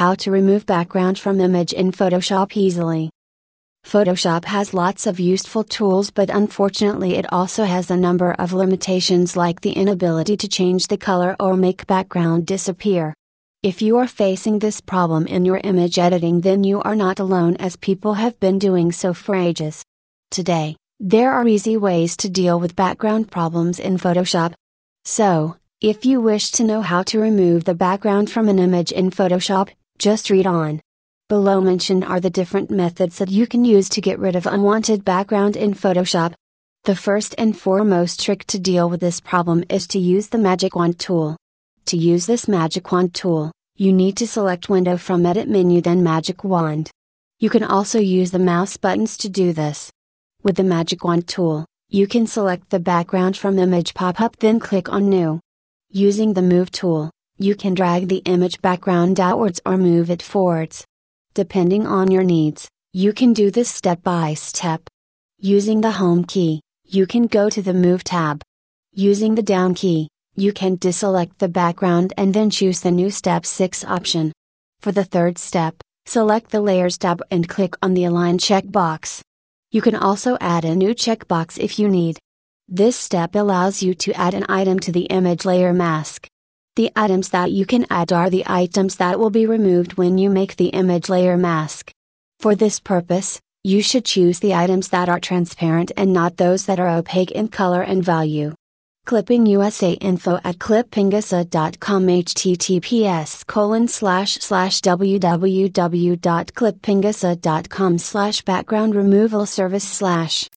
How to remove background from image in Photoshop easily. Photoshop has lots of useful tools but unfortunately it also has a number of limitations like the inability to change the color or make background disappear. If you are facing this problem in your image editing then you are not alone as people have been doing so for ages. Today, there are easy ways to deal with background problems in Photoshop. So, if you wish to know how to remove the background from an image in Photoshop, just read on. Below mentioned are the different methods that you can use to get rid of unwanted background in Photoshop. The first and foremost trick to deal with this problem is to use the Magic Wand tool. To use this Magic Wand tool, you need to select Window from Edit menu then Magic Wand. You can also use the mouse buttons to do this. With the Magic Wand tool, you can select the background from image pop-up then click on New. Using the Move tool, you can drag the image background outwards or move it forwards. Depending on your needs, you can do this step by step. Using the Home key, you can go to the Move tab. Using the Down key, you can deselect the background and then choose the new Step 6 option. For the third step, select the Layers tab and click on the Align checkbox. You can also add a new checkbox if you need. This step allows you to add an item to the image layer mask. The items that you can add are the items that will be removed when you make the image layer mask. For this purpose, you should choose the items that are transparent and not those that are opaque in color and value. Clipping USA info at clippingusa.com https colon slash slash www.clippingusa.com slash background removal service slash